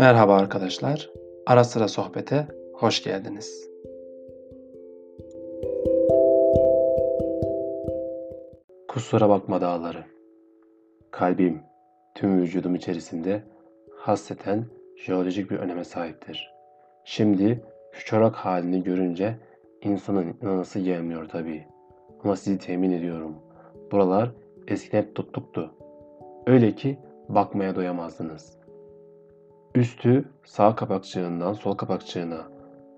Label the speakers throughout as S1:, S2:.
S1: Merhaba arkadaşlar. Ara sıra sohbete hoş geldiniz. Kusura bakma dağları. Kalbim tüm vücudum içerisinde hasreten jeolojik bir öneme sahiptir. Şimdi şu çorak halini görünce insanın inanası gelmiyor tabii. Ama sizi temin ediyorum. Buralar eskiden hep tutluktu. Öyle ki bakmaya doyamazdınız. Üstü sağ kapakçığından sol kapakçığına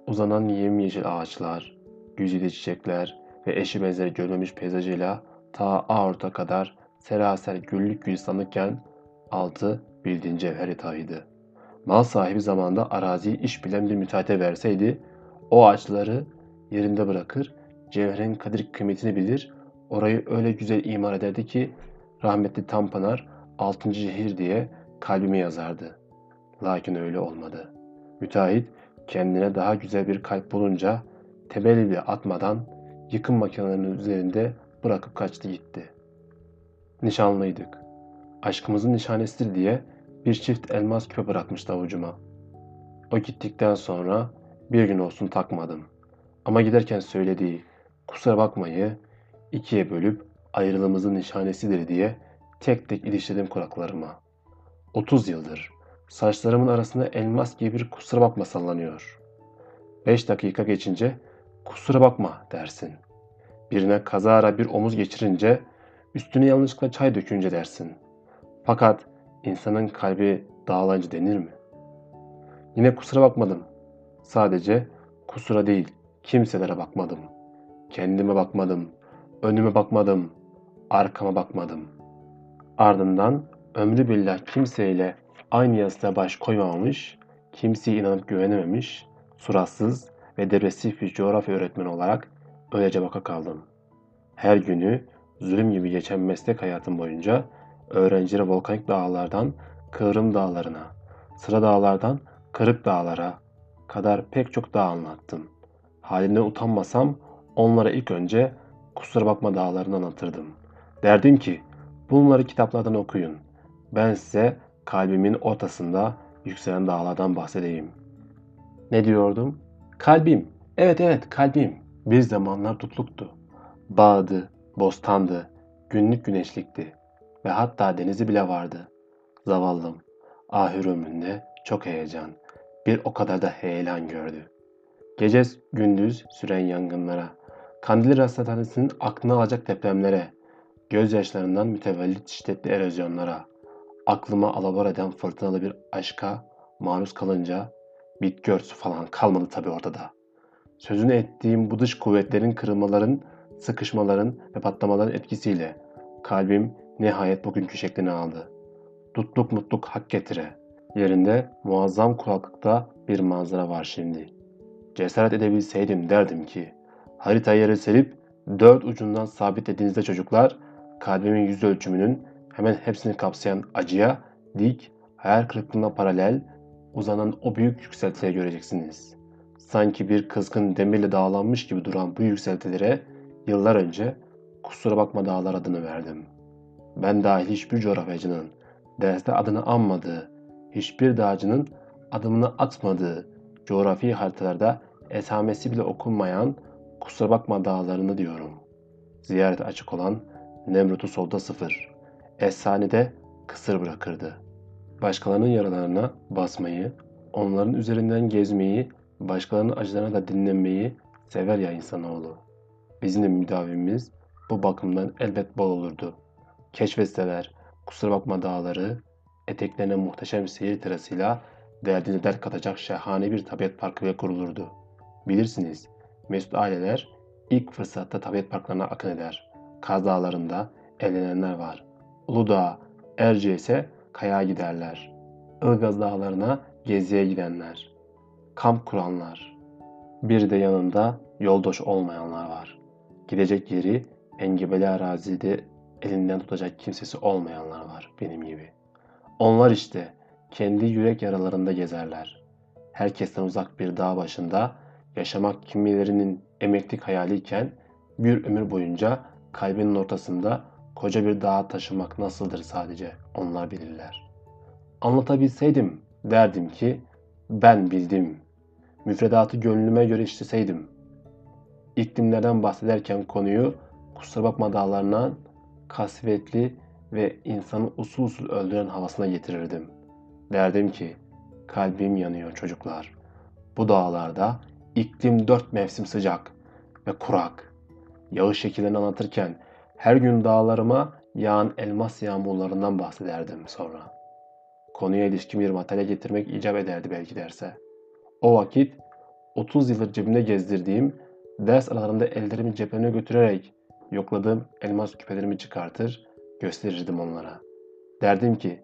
S1: uzanan yemyeşil ağaçlar, güzide çiçekler ve eşi benzeri görmemiş peyzajıyla ta Aorta kadar seraser güllük gülistanlıkken altı bildiğin cevher yatağıydı. Mal sahibi zamanda araziyi iş bilen bir müteahhite verseydi o ağaçları yerinde bırakır, cevherin kadir kıymetini bilir, orayı öyle güzel imar ederdi ki rahmetli Tanpınar 6. şehir diye kalbime yazardı. Lakin öyle olmadı. Müteahhit kendine daha güzel bir kalp bulunca temelli bile atmadan yıkım makinelerinin üzerinde bırakıp kaçtı gitti. Nişanlıydık. Aşkımızın nişanesidir diye bir çift elmas küpe bırakmıştı avucuma. O gittikten sonra bir gün olsun takmadım. Ama giderken söylediği kusura bakmayı ikiye bölüp ayrılığımızın nişanesidir diye tek tek iliştirdim kulaklarıma. 30 yıldır saçlarımın arasında elmas gibi bir kusura bakma sallanıyor. 5 dakika geçince kusura bakma dersin. Birine kazara bir omuz geçirince üstüne yanlışlıkla çay dökünce dersin. Fakat insanın kalbi dağlanıcı denir mi? Yine kusura bakmadım. Sadece kusura değil kimselere bakmadım. Kendime bakmadım. Önüme bakmadım. Arkama bakmadım. Ardından ömrü billah kimseyle aynı yastığa baş koymamış, kimseye inanıp güvenememiş, suratsız ve depresif bir coğrafya öğretmeni olarak öylece baka kaldım. Her günü zulüm gibi geçen meslek hayatım boyunca öğrencilere volkanik dağlardan Kıvrım dağlarına, Sıra dağlardan Kırık dağlara kadar pek çok dağ anlattım. Halimden utanmasam onlara ilk önce kusura bakma dağlarını anlatırdım. Derdim ki bunları kitaplardan okuyun. Ben size kalbimin ortasında yükselen dağlardan bahsedeyim. Ne diyordum? Kalbim. Evet evet kalbim. Bir zamanlar tutluktu. Bağdı, bostandı, günlük güneşlikti ve hatta denizi bile vardı. Zavallım, ahir ömründe çok heyecan, bir o kadar da heyelan gördü. Gece gündüz süren yangınlara, Kandili Rasathanesi'nin aklını alacak depremlere, gözyaşlarından mütevellit şiddetli erozyonlara, aklıma alabar eden fırtınalı bir aşka maruz kalınca bitki örtüsü falan kalmadı tabi ortada. Sözünü ettiğim bu dış kuvvetlerin kırılmaların, sıkışmaların ve patlamaların etkisiyle kalbim nihayet bugünkü şeklini aldı. Tutluk mutluk hak getire. Yerinde muazzam kulaklıkta bir manzara var şimdi. Cesaret edebilseydim derdim ki haritayı yere serip dört ucundan sabitlediğinizde çocuklar kalbimin yüz ölçümünün hemen hepsini kapsayan acıya, dik, hayal kırıklığına paralel uzanan o büyük yükseltileri göreceksiniz. Sanki bir kızgın demirle dağlanmış gibi duran bu yükseltilere yıllar önce kusura bakma dağlar adını verdim. Ben dahil hiçbir coğrafyacının derste adını anmadığı, hiçbir dağcının adımını atmadığı coğrafi haritalarda esamesi bile okunmayan kusura bakma dağlarını diyorum. Ziyarete açık olan Nemrut'u solda sıfır efsanede kısır bırakırdı. Başkalarının yaralarına basmayı, onların üzerinden gezmeyi, başkalarının acılarına da dinlenmeyi sever ya insanoğlu. Bizim de müdavimimiz bu bakımdan elbet bol olurdu. Keşfetseler, kusura bakma dağları, eteklerine muhteşem seyir terasıyla derdine dert katacak şahane bir tabiat parkı bile kurulurdu. Bilirsiniz, mesut aileler ilk fırsatta tabiat parklarına akın eder. Kaz dağlarında evlenenler var. Uludağ, Erciyes'e kaya giderler. Ilgaz dağlarına geziye gidenler. Kamp kuranlar. Bir de yanında yoldaş olmayanlar var. Gidecek yeri engebeli arazide elinden tutacak kimsesi olmayanlar var benim gibi. Onlar işte kendi yürek yaralarında gezerler. Herkesten uzak bir dağ başında yaşamak kimilerinin emeklilik hayaliyken bir ömür boyunca kalbinin ortasında Koca bir dağa taşımak nasıldır sadece onlar bilirler. Anlatabilseydim Derdim ki ben bildim. Müfredatı gönlüme göre işleseydim. İklimlerden bahsederken konuyu kusura bakma dağlarından kasvetli ve insanı usul usul öldüren havasına getirirdim. Derdim ki kalbim yanıyor çocuklar. Bu dağlarda iklim dört mevsim sıcak ve kurak. Yağış şekillerini anlatırken her gün dağlarıma yağan elmas yağmurlarından bahsederdim sonra. Konuya ilişkin bir materyal getirmek icap ederdi belki derse. O vakit 30 yıldır cebimde gezdirdiğim, ders aralarında ellerimi ceplerine götürerek yokladığım elmas küpelerimi çıkartır, gösterirdim onlara. Derdim ki,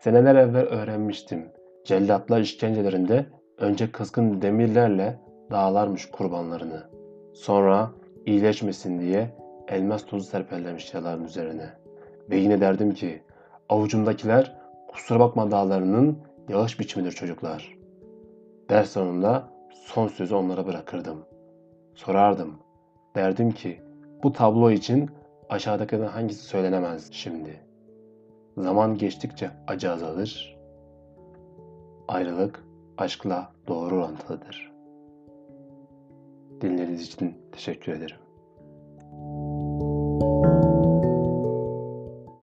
S1: seneler evvel öğrenmiştim. Cellatlar işkencelerinde önce kızgın demirlerle dağlarmış kurbanlarını. Sonra iyileşmesin diye elmas tozu serperlemiş yaraların üzerine. Ve yine derdim ki, avucumdakiler kusura bakma dağlarının yağış biçimidir çocuklar. Ders sonunda son sözü onlara bırakırdım. Sorardım. Derdim ki bu tablo için aşağıdakilerden hangisi söylenemez şimdi? Zaman geçtikçe acı azalır. Ayrılık aşkla doğru orantılıdır. Dinlediğiniz için teşekkür ederim. thank you